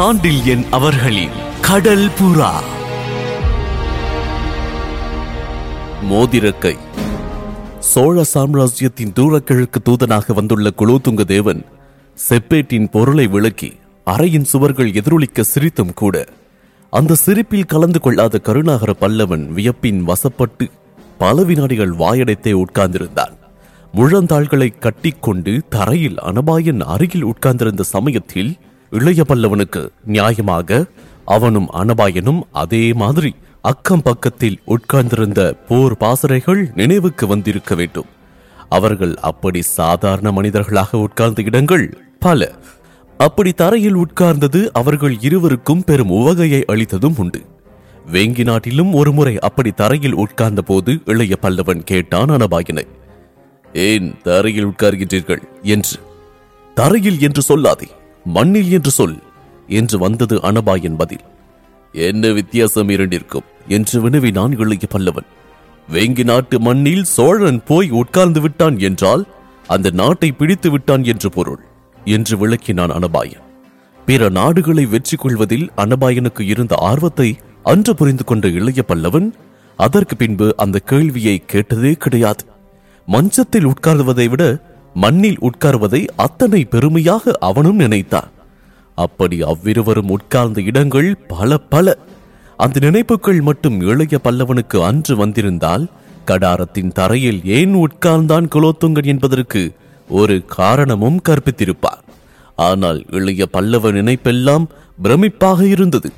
சாண்டில்யன் அவர்களின் கடல் புறா. மோதிரக்கை. சோழ சாம்ராஜ்யத்தின் தூரக்கிழக்கு தூதனாக வந்துள்ள குலோத்துங்க தேவன் செப்பேட்டின் பொருளை விளக்கி அறையின் சுவர்கள் எதிரொலிக்க சிரித்தும் கூட. அந்த சிரிப்பில் கலந்து கொள்ளாத கருணாகர பல்லவன் வியப்பின் வசப்பட்டு பல வினாடிகள் வாயடைத்தே உட்கார்ந்திருந்தான். முழந்தாள்களை கட்டிக்கொண்டு தரையில் அனபாயன் அருகில் உட்கார்ந்திருந்த சமயத்தில் இளைய பல்லவனுக்கு நியாயமாக அவனும் அனபாயனும் அதே மாதிரி அக்கம் பக்கத்தில் உட்கார்ந்திருந்த போர் பாசறைகள் நினைவுக்கு வந்திருக்க வேண்டும். அவர்கள் அப்படி சாதாரண மனிதர்களாக உட்கார்ந்த இடங்கள் பல. அப்படி தரையில் உட்கார்ந்தது அவர்கள் இருவருக்கும் பெரும் உவகையை அளித்ததும் உண்டு. வேங்கி நாட்டிலும் ஒருமுறை அப்படி தரையில் உட்கார்ந்த போது இளைய பல்லவன் கேட்டான் அனபாயினை. ஏன் தரையில் உட்கார்கின்றீர்கள்? என்று. தரையில் என்று சொல்லாதே. மண்ணில் என்று சொல் என்று வந்தது அனபாயன் பதில். என்ன வித்தியாசம் இரண்டிற்கும்? என்று வினவினான் இளைய பல்லவன். வேங்கி நாட்டு மண்ணில் சோழன் போய் உட்கார்ந்து விட்டான் என்றால் அந்த நாட்டை பிடித்து விட்டான் என்று பொருள் என்று விளக்கினான் அனபாயன். பிற நாடுகளை வெற்றி கொள்வதில் அனபாயனுக்கு இருந்த ஆர்வத்தை அன்று புரிந்து கொண்ட இளைய பல்லவன் அதற்கு பின்பு அந்த கேள்வியை கேட்டதே கிடையாது. மஞ்சத்தில் உட்கார்வதை விட மண்ணில் உட்கார்வதை அத்தனை பெருமையாக அவனும் நினைத்தான் அப்படி அவ்விருவரும் உட்கார்ந்த இடங்கள் பல பல. அந்த நினைப்புகள் மட்டும் இளைய பல்லவனுக்கு அன்று வந்திருந்தால் கடாரத்தின் தரையில் ஏன் உட்கார்ந்தான் குலோத்துங்கன் என்பதற்கு ஒரு காரணமும் கற்பித்திருப்பார். ஆனால் இளைய பல்லவ நினைப்பெல்லாம் பிரமிப்பாக இருந்தது.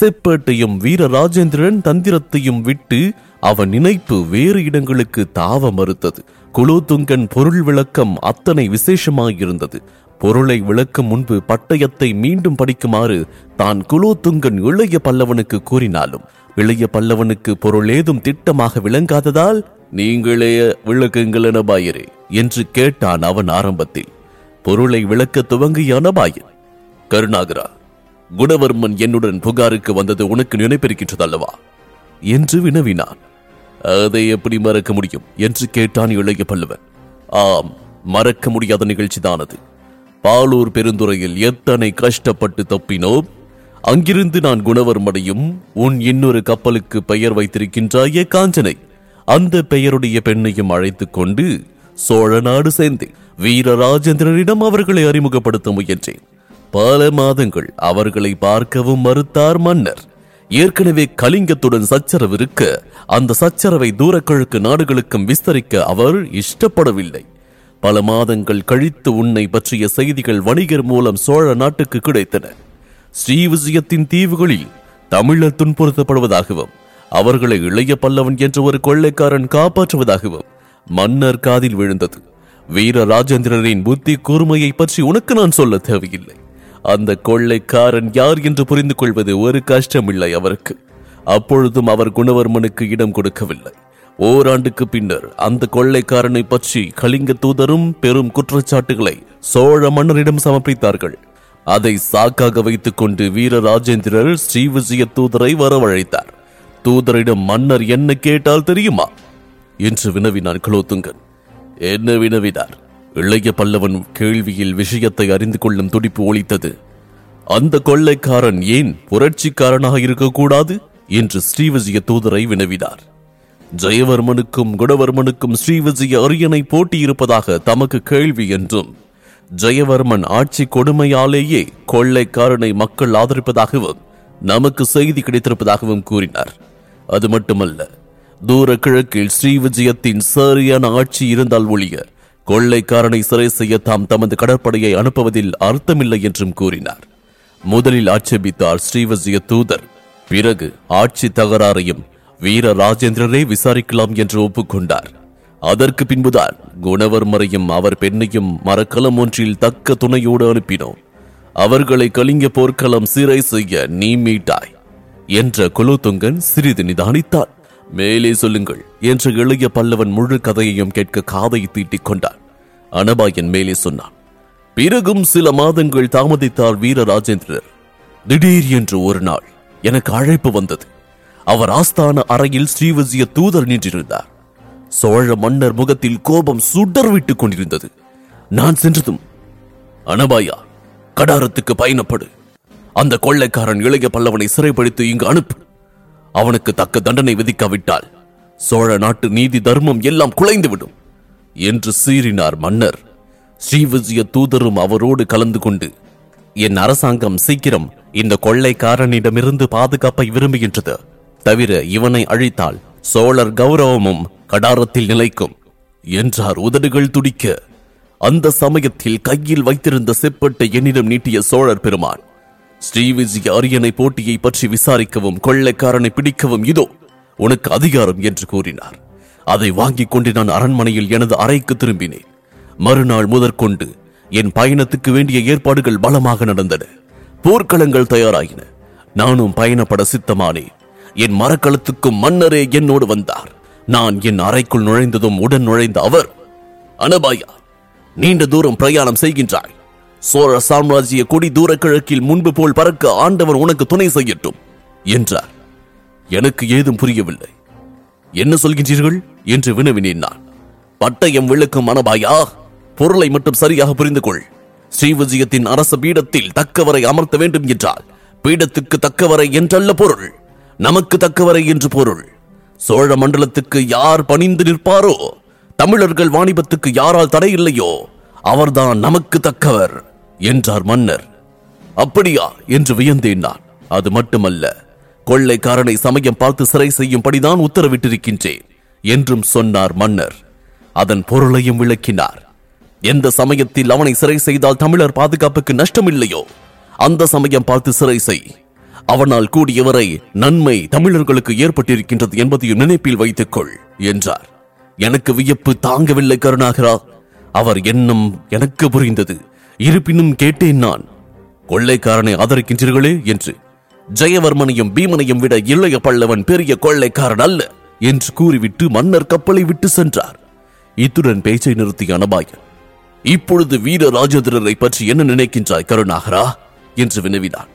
செப்பேட்டையும் வீர ராஜேந்திரன் தந்திரத்தையும் விட்டு அவன் நினைப்பு வேறு இடங்களுக்கு தாவ மறுத்தது குலோத்துங்கன் பொருள் விளக்கம் அத்தனை விசேஷமாயிருந்தது. பொருளை விளக்கும் முன்பு பட்டயத்தை மீண்டும் படிக்குமாறு தான் குலோத்துங்கன் இளைய பல்லவனுக்கு கூறினாலும் இளைய பல்லவனுக்கு பொருள் ஏதும் திட்டமாக விளங்காததால் நீங்களே விளக்குங்கள் அனபாயரே என்று கேட்டான் அவன் ஆரம்பத்தில். பொருளை விளக்க துவங்கிய அனபாயன் கருணாகரா குணவர்மன் என்னுடன் புகாருக்கு வந்தது உனக்கு நினைப்பிருக்கின்றதல்லவா? என்று வினவினான். அதை எப்படி மறக்க முடியும் என்று கேட்டான் இளைய பல்லவன். ஆம் மறக்க முடியாத நிகழ்ச்சிதானது. பாலூர் பெருந்துறையில் எத்தனை கஷ்டப்பட்டு தப்பினோம்? அங்கிருந்து நான் குணவர்மடையும் உன் இன்னொரு கப்பலுக்கு பெயர் வைத்திருக்கின்றாயே காஞ்சனை. அந்த பெயருடைய பெண்ணையும் அழைத்துக் கொண்டு சோழ நாடு சேர்ந்தேன். வீரராஜேந்திரனிடம் அவர்களை அறிமுகப்படுத்த முயன்றேன். பல மாதங்கள் அவர்களை பார்க்கவும் மறுத்தார் மன்னர். ஏற்கனவே கலிங்கத்துடன் சச்சரவு இருக்க அந்த சச்சரவை தூரக்கிழக்கு நாடுகளுக்கும் விஸ்தரிக்க அவர் இஷ்டப்படவில்லை. பல மாதங்கள் கழித்து உன்னை பற்றிய செய்திகள் வணிகர் மூலம் சோழ நாட்டுக்கு கிடைத்தன. ஸ்ரீவிஜயத்தின் தீவுகளில் தமிழர் துன்புறுத்தப்படுவதாகவும் அவர்களை இளைய பல்லவன் என்ற ஒரு கொள்ளைக்காரன் காப்பாற்றுவதாகவும் மன்னர் காதில் விழுந்தது. வீர ராஜேந்திரரின் புத்தி கூர்மையை பற்றி உனக்கு நான் சொல்ல தேவையில்லை. அந்த கொள்ளைக்காரன் யார் என்று புரிந்து கொள்வது ஒரு கஷ்டமில்லை அவருக்கு. அப்பொழுதும் அவர் குணவர்மனுக்கு இடம் கொடுக்கவில்லை. ஓராண்டுக்கு பின்னர் அந்த கொள்ளைக்காரனை பற்றி கலிங்க தூதரும் பெரும் குற்றச்சாட்டுகளை சோழ மன்னரிடம் சமர்ப்பித்தார்கள். அதை சாக்காக வைத்துக் கொண்டு வீர ராஜேந்திரர் ஸ்ரீவிஜய தூதரை வரவழைத்தார். தூதரிடம் மன்னர் என்ன கேட்டால் தெரியுமா? என்று வினவினான் குலோத்துங்கன். என்ன வினவினார்? இளைய பல்லவன் கேள்வியில் விஷயத்தை அறிந்து கொள்ளும் துடிப்பு ஒழித்தது. அந்த கொள்ளைக்காரன் ஏன் புரட்சிக்காரனாக இருக்கக்கூடாது? என்று ஸ்ரீவிஜய தூதரை வினவினார். ஜெயவர்மனுக்கும் குணவர்மனுக்கும் ஸ்ரீவிஜய அரியணை போட்டியிருப்பதாக தமக்கு கேள்வி என்றும் ஜெயவர்மன் ஆட்சி கொடுமையாலேயே கொள்ளைக்காரனை மக்கள் ஆதரிப்பதாகவும் நமக்கு செய்தி கிடைத்திருப்பதாகவும் கூறினார். அது மட்டுமல்ல தூர கிழக்கில் ஸ்ரீவிஜயத்தின் சரியான ஆட்சி இருந்தால் ஒழிய கொள்ளைக்காரனை சிறை செய்ய தாம் தமது கடற்படையை அனுப்புவதில் அர்த்தமில்லை என்றும் கூறினார். முதலில் ஆட்சேபித்தார் ஸ்ரீவசிய தூதர் பிறகு ஆட்சி தகராறையும் வீர ராஜேந்திரரே விசாரிக்கலாம் என்று ஒப்புக்கொண்டார். அதற்கு பின்புதான் குணவர்மரையும் அவர் பெண்ணையும் மரக்கலம் ஒன்றில் தக்க துணையோடு அனுப்பினோம். அவர்களை கலிங்க போர்க்களம் சிறை செய்ய நீ மீட்டாய் என்ற குலோத்துங்கன் சிறிது நிதானித்தான். மேலே சொல்லுங்கள் என்று இளைய பல்லவன் முழு கதையையும் கேட்க காதை தீட்டிக் கொண்டான். அனபாயன் மேலே சொன்னான் பிறகும் சில மாதங்கள் தாமதித்தார் வீர ராஜேந்திரர் திடீர் என்று ஒரு நாள் எனக்கு அழைப்பு வந்தது. அவர் ஆஸ்தான அறையில் ஸ்ரீவசிய தூதர் நின்றிருந்தார். சோழ மன்னர் முகத்தில் கோபம் சுடர்விட்டுக் கொண்டிருந்தது. நான் சென்றதும் அனபாயா கடாரத்துக்கு பயணப்படு. அந்த கொள்ளைக்காரன் இளைய பல்லவனை சிறைப்படுத்தி இங்கு அனுப்பு. அவனுக்கு தக்க தண்டனை விதிக்காவிட்டால் சோழ நாட்டு நீதி தர்மம் எல்லாம் குலைந்துவிடும் என்று சீறினார் மன்னர். ஸ்ரீவிஜய தூதரும் அவரோடு கலந்து கொண்டு என் அரசாங்கம் சீக்கிரம் இந்த கொள்ளைக்காரனிடமிருந்து பாதுகாப்பை விரும்புகின்றது. தவிர இவனை அழித்தால் சோழர் கௌரவமும் கடாரத்தில் நிலைக்கும் என்றார் உதடுகள் துடிக்க. அந்த சமயத்தில் கையில் வைத்திருந்த செப்பட்டை என்னிடம் நீட்டிய சோழர் பெருமான் ஸ்ரீவிஜி அரியணை போட்டியை பற்றி விசாரிக்கவும் கொள்ளைக்காரனை பிடிக்கவும் இதோ உனக்கு அதிகாரம் என்று கூறினார். அதை வாங்கிக் கொண்டு நான் அரண்மனையில் எனது அறைக்கு திரும்பினேன். மறுநாள் முதற்கொண்டு என் பயணத்துக்கு வேண்டிய ஏற்பாடுகள் பலமாக நடந்தன. போர்க்களங்கள் தயாராகின நானும் பயணப்பட சித்தமானேன் என் மரக்களத்துக்கும் மன்னரே என்னோடு வந்தார். நான் என் அறைக்குள் நுழைந்ததும் உடன் நுழைந்த அவர் அனபாயா நீண்ட தூரம் பிரயாணம் செய்கின்றாய். சோழ சாம்ராஜ்ய கொடி தூர கிழக்கில் முன்பு போல் பறக்க ஆண்டவர் உனக்கு துணை செய்யட்டும் என்றார். எனக்கு ஏதும் புரியவில்லை. என்ன சொல்கின்றீர்கள்? என்று வினவினேன் நான். பட்டயம் விளக்கும் மனபாயா பொருளை மட்டும் சரியாக புரிந்து கொள் ஸ்ரீவிஜயத்தின் அரச பீடத்தில் தக்கவரை அமர்த்த வேண்டும் என்றால் பீடத்துக்கு தக்கவரை என்றல்ல பொருள். நமக்கு தக்கவரை என்று பொருள். சோழ மண்டலத்துக்கு யார் பணிந்து நிற்பாரோ? தமிழர்கள் வாணிபத்துக்கு யாரால் தடை இல்லையோ அவர்தான் நமக்கு தக்கவர். என்றார் மன்னர். அப்படியா? என்று வியந்தேன் நான். அது மட்டுமல்ல கொள்ளைக்காரனை சமயம் பார்த்து சிறை செய்யும்படிதான் உத்தரவிட்டிருக்கின்றேன் என்றும் சொன்னார் மன்னர். அதன் பொருளையும் விளக்கினார். எந்த சமயத்தில் அவனை சிறை செய்தால் தமிழர் பாதுகாப்புக்கு நஷ்டம் இல்லையோ அந்த சமயம் பார்த்து சிறை செய். அவனால் கூடியவரை நன்மை தமிழர்களுக்கு ஏற்பட்டிருக்கின்றது என்பதையும் நினைப்பில் வைத்துக்கொள் என்றார். எனக்கு வியப்பு தாங்கவில்லை கருணாகரா. அவர் எண்ணம் எனக்கு புரிந்தது. இருப்பினும் கேட்டேன் நான் கொள்ளைக்காரனை ஆதரிக்கின்றீர்களே என்று. ஜெயவர்மனையும் பீமனையும் விட இளைய பல்லவன் பெரிய கொள்ளைக்காரன் அல்ல என்று கூறிவிட்டு மன்னர் கப்பலை விட்டு சென்றார். இத்துடன் பேச்சை நிறுத்திய அனபாயன் இப்பொழுது வீர ராஜேந்திரரை பற்றி என்ன நினைக்கின்றாய் கருணாகரா? என்று வினவினான்.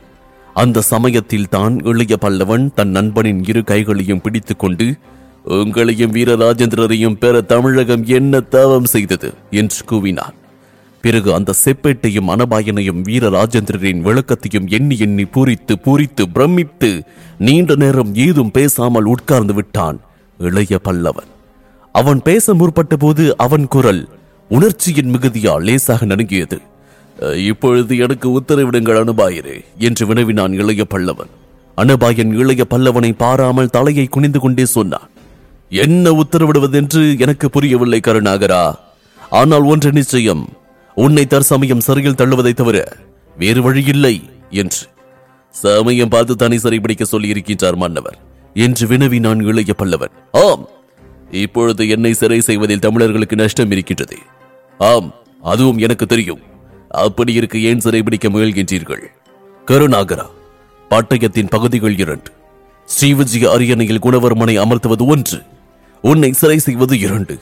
அந்த சமயத்தில் தான் இளைய பல்லவன் தன் நண்பனின் இரு கைகளையும் பிடித்துக்கொண்டு உங்களையும் வீரராஜேந்திரரையும் பெற தமிழகம் என்ன தவம் செய்தது? என்று கூவினான். பிறகு அந்த செப்பேட்டையும் அனபாயனையும் வீரராஜேந்திரரின் விளக்கத்தையும் எண்ணி எண்ணி பூரித்து பூரித்து பிரமித்து நீண்ட நேரம் ஏதும் பேசாமல் உட்கார்ந்து விட்டான் இளைய பல்லவன். அவன் பேச முற்பட்ட போது அவன் குரல் உணர்ச்சியின் மிகுதியால் லேசாக நடுங்கியது. இப்பொழுது எனக்கு உத்தரவிடுங்கள் அனுபாயரே என்று வினவினான் இளைய பல்லவன். அனுபாயன் இளைய பல்லவனை பாராமல் தலையை குனிந்து கொண்டே சொன்னான். என்ன உத்தரவிடுவதென்று எனக்கு புரியவில்லை கருணாகரா. ஆனால் ஒன்று நிச்சயம். உன்னை தற்சமயம் சிறையில் தள்ளுவதை தவிர வேறு வழியில்லை என்று. சமயம் பார்த்து தானே சிறைபிடிக்க சொல்லி இருக்கின்றார் மன்னவர். என்று வினவி நான் இளைய பல்லவன். ஆம் இப்பொழுது என்னை சிறை செய்வதில் தமிழர்களுக்கு நஷ்டம் இருக்கின்றது. ஆம் அதுவும் எனக்கு தெரியும். அப்படி இருக்க ஏன் சிறைபிடிக்க முயல்கின்றீர்கள்? கருணாகரா பட்டயத்தின் பகுதிகள் இரண்டு. ஸ்ரீவிஜய அரியணையில் குணவர்மனை அமர்த்துவது ஒன்று. உன்னை சிறை செய்வது இரண்டு.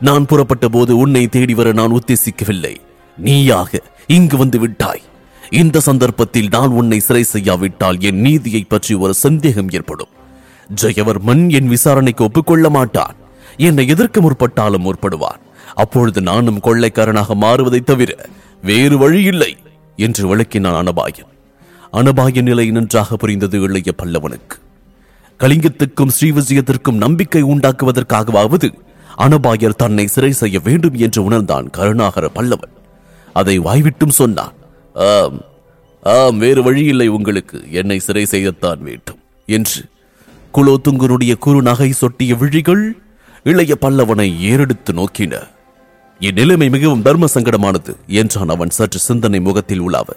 நான் புறப்பட்ட போது உன்னை தேடி வர நான் உத்தேசிக்கவில்லை. நீயாக இங்கு வந்து விட்டாய். இந்த சந்தர்ப்பத்தில் நான் உன்னை சிறை செய்யாவிட்டால் என் நீதியை பற்றி ஒரு சந்தேகம் ஏற்படும். ஜெயவர்மன் என் விசாரணைக்கு ஒப்புக்கொள்ள மாட்டான். என்னை எதிர்க்க முற்பட்டாலும் முற்படுவான். அப்பொழுது நானும் கொள்ளைக்காரனாக மாறுவதைத் தவிர வேறு வழி இல்லை என்று விளக்கினான் அனபாயன். அனபாயன் நிலை நன்றாக புரிந்தது இளைய பல்லவனுக்கு. கலிங்கத்துக்கும் ஸ்ரீவிஜயத்திற்கும் நம்பிக்கை உண்டாக்குவதற்காகவாவது அனபாயர் தன்னை சிறை செய்ய வேண்டும் என்று உணர்ந்தான் கருணாகர பல்லவன். அதை வாய்விட்டும் சொன்னான். ஆம் ஆம் வேறு வழியில்லை உங்களுக்கு. என்னை சிறை செய்யத்தான் வேண்டும். என்று குலோத்துங்கனுடைய குறு நகை சொட்டிய விழிகள் இளைய பல்லவனை ஏறெடுத்து நோக்கின. என் நிலைமை மிகவும் தர்ம சங்கடமானது என்றான் அவன் சற்று சிந்தனை முகத்தில் உலாவ.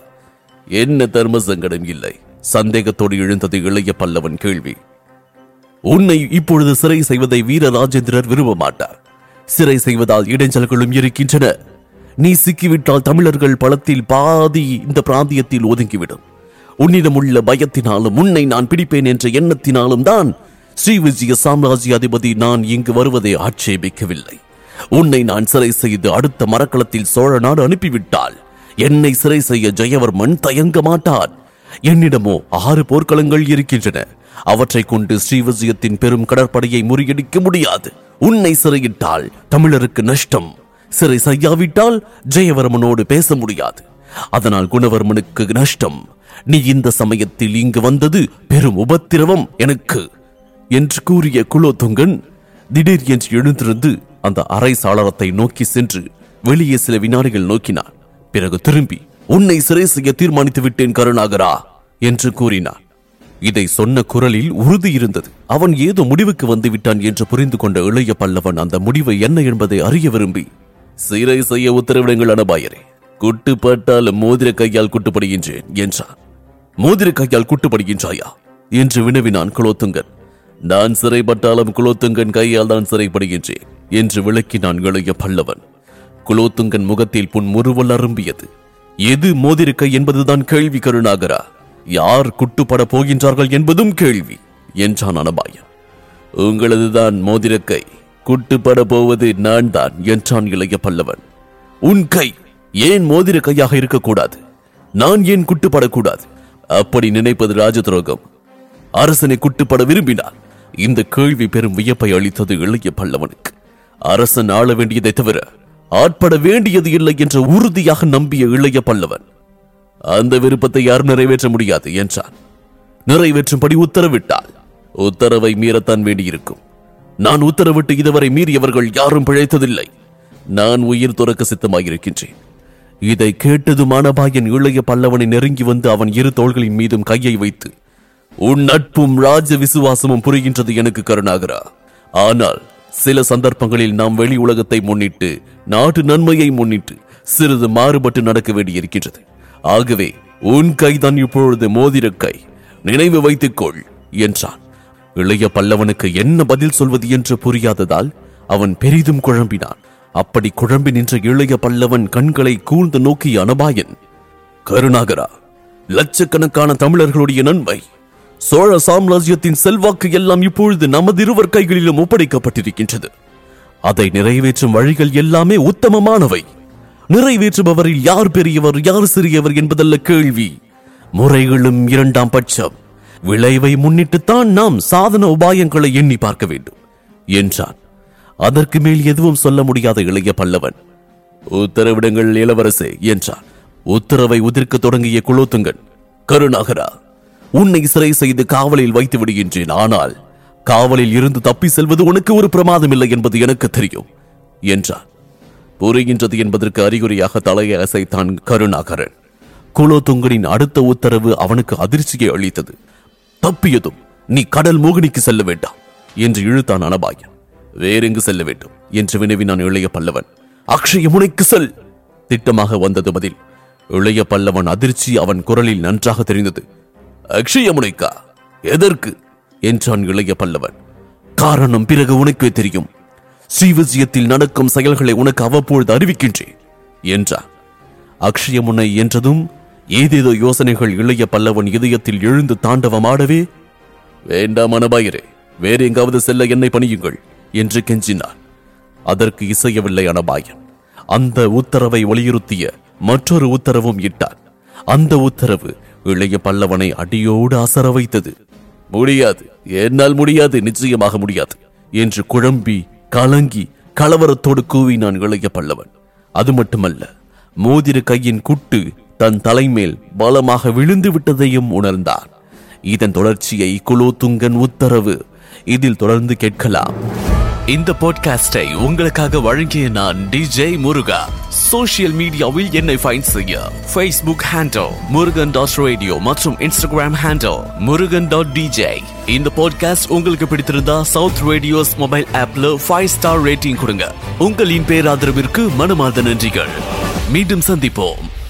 என்ன தர்ம சங்கடம் இல்லை? சந்தேகத்தோடு எழுந்தது இளைய பல்லவன் கேள்வி. உன்னை இப்பொழுது சிறை செய்வதை வீரராஜேந்திரர் விரும்ப மாட்டார் சிறை செய்வதால் இடைஞ்சல்களும் இருக்கின்றன. நீ சிக்கிவிட்டால் தமிழர்கள் பலத்தில் பாதி இந்த பிராந்தியத்தில் ஒதுங்கிவிடும். உன்னிடம் உள்ள பயத்தினாலும் உன்னை நான் பிடிப்பேன் என்ற எண்ணத்தினாலும் தான் ஸ்ரீவிஜய சாம்ராஜ்ய அதிபதி நான் இங்கு வருவதை ஆட்சேபிக்கவில்லை. உன்னை நான் சிறை செய்து அடுத்த மரக்களத்தில் சோழ நாடு அனுப்பிவிட்டால் என்னை சிறை செய்ய ஜெயவர்மன் தயங்க மாட்டான். என்னிடமோ ஆறு போர்க்களங்கள் இருக்கின்றன. அவற்றை கொண்டு ஸ்ரீவிஜயத்தின் பெரும் கடற்படையை முறியடிக்க முடியாது. உன்னை சிறையிட்டால் தமிழருக்கு நஷ்டம் சிறை செய்யாவிட்டால் ஜெயவர்மனோடு பேச முடியாது. அதனால் குணவர்மனுக்கு நஷ்டம். நீ இந்த சமயத்தில் இங்கு வந்தது பெரும் உபத்திரவம் எனக்கு. என்று கூறிய குலோத்துங்கன் திடீர் என்று எழுந்திருந்து அந்த அறை சாளரத்தை நோக்கி சென்று வெளியே சில வினாடிகள் நோக்கினான். பிறகு திரும்பி உன்னை சிறை செய்ய தீர்மானித்து விட்டேன் கருணாகரா என்று கூறினான். இதை சொன்ன குரலில் உறுதி இருந்தது. அவன் ஏதோ முடிவுக்கு வந்து விட்டான் என்று புரிந்து கொண்ட இளைய பல்லவன் அந்த முடிவு என்ன என்பதை அறிய விரும்பி சிறை செய்ய உத்தரவிடுங்கள் அனபாயரே. குட்டுப்பட்டால் மோதிர கையால் குட்டுப்படுகின்றேன் என்றான். மோதிர கையால் குட்டுப்படுகின்றாயா? என்று வினவினான் குலோத்துங்கன். நான் சிறைப்பட்டாலும் குலோத்துங்கன் கையால் தான் சிறைப்படுகின்றேன் என்று விளக்கினான் இளைய பல்லவன். குலோத்துங்கன் முகத்தில் புன் முறுவல் அரும்பியது. எது மோதிருக்கை என்பதுதான் கேள்வி கருணாகரா. யார் குட்டுப்பட போகின்றார்கள் என்பதும் கேள்வி என்றான் அனபாயன். உங்களதுதான் மோதிரக்கை குட்டுப்பட போவது நான் தான் என்றான் இளைய பல்லவன். உன் கை ஏன் மோதிர கையாக இருக்கக்கூடாது? நான் ஏன் குட்டுப்படக்கூடாது? அப்படி நினைப்பது ராஜ துரோகம் அரசனை குட்டுப்பட விரும்பினார் இந்த கேள்வி பெரும் வியப்பை அளித்தது இளைய பல்லவனுக்கு. அரசன் ஆள வேண்டியதை தவிர ஆட்பட வேண்டியது இல்லை என்ற உறுதியாக நம்பிய இளைய பல்லவன். அந்த விருப்பத்தை யார் நிறைவேற்ற முடியாது என்றான். நிறைவேற்றும்படி உத்தரவிட்டால் உத்தரவை மீறத்தான் வேண்டியிருக்கும். நான் உத்தரவிட்டு இதுவரை மீறியவர்கள் யாரும் பிழைத்ததில்லை. நான் உயிர் துறக்க சித்தமாயிருக்கின்றேன். இதை கேட்டது மானபாயன் இளைய பல்லவனை நெருங்கி வந்து அவன் இரு தோள்களின் மீதும் கையை வைத்து உன் நட்பும் ராஜ விசுவாசமும் புரிகின்றது எனக்கு கருணாகரா. ஆனால் சில சந்தர்ப்பங்களில் நாம் வெளி உலகத்தை முன்னிட்டு நாட்டு நன்மையை முன்னிட்டு சிறிது மாறுபட்டு நடக்க வேண்டியிருக்கின்றது. ஆகவே உன் கைதான் இப்பொழுது மோதிர கை. நினைவு வைத்துக்கொள் என்றான். இளைய பல்லவனுக்கு என்ன பதில் சொல்வது என்று புரியாததால் அவன் பெரிதும் குழம்பினான். அப்படி குழம்பி நின்ற இளைய பல்லவன் கண்களை கூர்ந்து நோக்கிய அனபாயன் கருணாகரா லட்சக்கணக்கான தமிழர்களுடைய நன்மை. சோழ சாம்ராஜ்யத்தின் செல்வாக்கு எல்லாம் இப்பொழுது நமது இருவர் கைகளிலும் ஒப்படைக்கப்பட்டிருக்கின்றது. அதை நிறைவேற்றும் வழிகள் எல்லாமே உத்தமமானவை. நிறைவேற்றுபவரில் யார் பெரியவர் யார் சிறியவர் என்பதல்ல கேள்வி. முறைகளும் இரண்டாம் பட்சம். விளைவை முன்னிட்டுத்தான் நாம் சாதன உபாயங்களை எண்ணி பார்க்க வேண்டும் என்றான். அதற்கு மேல் எதுவும் சொல்ல முடியாத இளைய பல்லவன் உத்தரவிடுங்கள் இளவரசே என்றான். உத்தரவை உதிர்க்க தொடங்கிய குலோத்துங்கன் கருணாகரா உன்னை சிறை செய்து காவலில் வைத்து விடுகின்றேன் ஆனால் காவலில் இருந்து தப்பி செல்வது உனக்கு ஒரு பிரமாதம் இல்லை என்பது எனக்கு தெரியும் என்றான். புரிகின்றது என்பதற்கு அறிகுறியாக தலையை அசைத்தான் கருணாகரன். குலோத்துங்கனின் அடுத்த உத்தரவு அவனுக்கு அதிர்ச்சியை அளித்தது. தப்பியதும் நீ கடல் மோகினிக்கு செல்ல வேண்டாம் என்று இழுத்தான் அனபாயன். வேறெங்கு செல்ல வேண்டும்? என்று வினவினான் இளைய பல்லவன். அக்ஷய முனைக்கு செல்! திட்டமாக வந்தது பதில். இளைய பல்லவன் அதிர்ச்சி அவன் குரலில் நன்றாக தெரிந்தது. அக்ஷய முனைக்கா எதற்கு? என்றான் இளைய பல்லவன். காரணம் பிறகு உனக்கே தெரியும். ஸ்ரீவிஜயத்தில் நடக்கும் செயல்களை உனக்கு அவ்வப்பொழுது அறிவிக்கின்றேன் என்றான். அக்ஷயமுனை என்றதும் ஏதேதோ யோசனைகள் இளைய பல்லவன் இதயத்தில் எழுந்து தாண்டவமாடவே வேண்டாம் அனபாயரே வேறு எங்காவது செல்ல என்னை பணியுங்கள் என்று கெஞ்சினான். அதற்கு இசையவில்லை அனபாயன். அந்த உத்தரவை வலியுறுத்திய மற்றொரு உத்தரவும் இட்டான். அந்த உத்தரவு இளைய பல்லவனை அடியோடு அசர வைத்தது. முடியாது என்னால் முடியாது நிச்சயமாக முடியாது என்று குழம்பி கலங்கி கலவரத்தோடு கூவினான் இளைய பல்லவன். அது மட்டுமல்ல மோதிர கையின் குட்டு தன் தலைமேல் பலமாக விழுந்து விட்டதையும் உணர்ந்தான். இதன் தொடர்ச்சியை குலோத்துங்கன் உத்தரவு. இதில் தொடர்ந்து கேட்கலாம். இந்த பாட்காஸ்டை உங்களுக்காக வழங்கிய நான் டிஜே முருகா. சோஷியல் மீடியாவில் என்னை ஃபைன் செய்ய. Facebook handle Murugan dot radio மற்றும் Instagram handle Murugan dot DJ இந்த பாட்காஸ்ட் உங்களுக்கு பிடித்திருந்தா சவுத் ரேடியோஸ் மொபைல் ஆப்ல ஃபைவ் ஸ்டார் ரேட்டிங் கொடுங்க. உங்களின் பேராதரவிற்கு மனமார்ந்த நன்றிகள். மீண்டும் சந்திப்போம்.